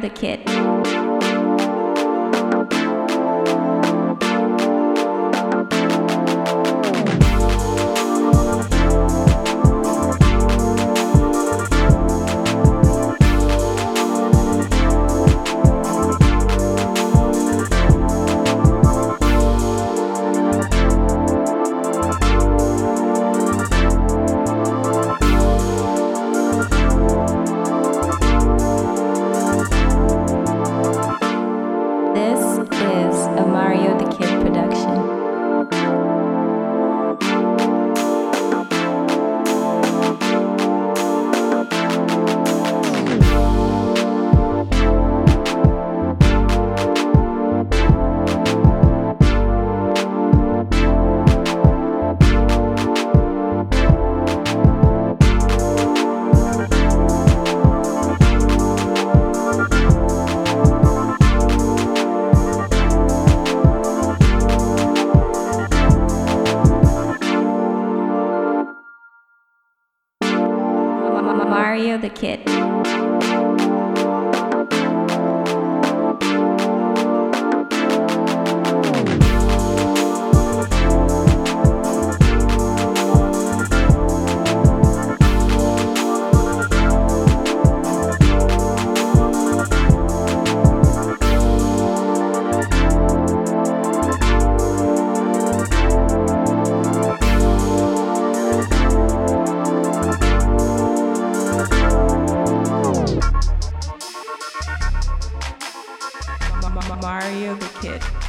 the kid. A Mario the Kid production. Mario the Kid. Mario the Kid.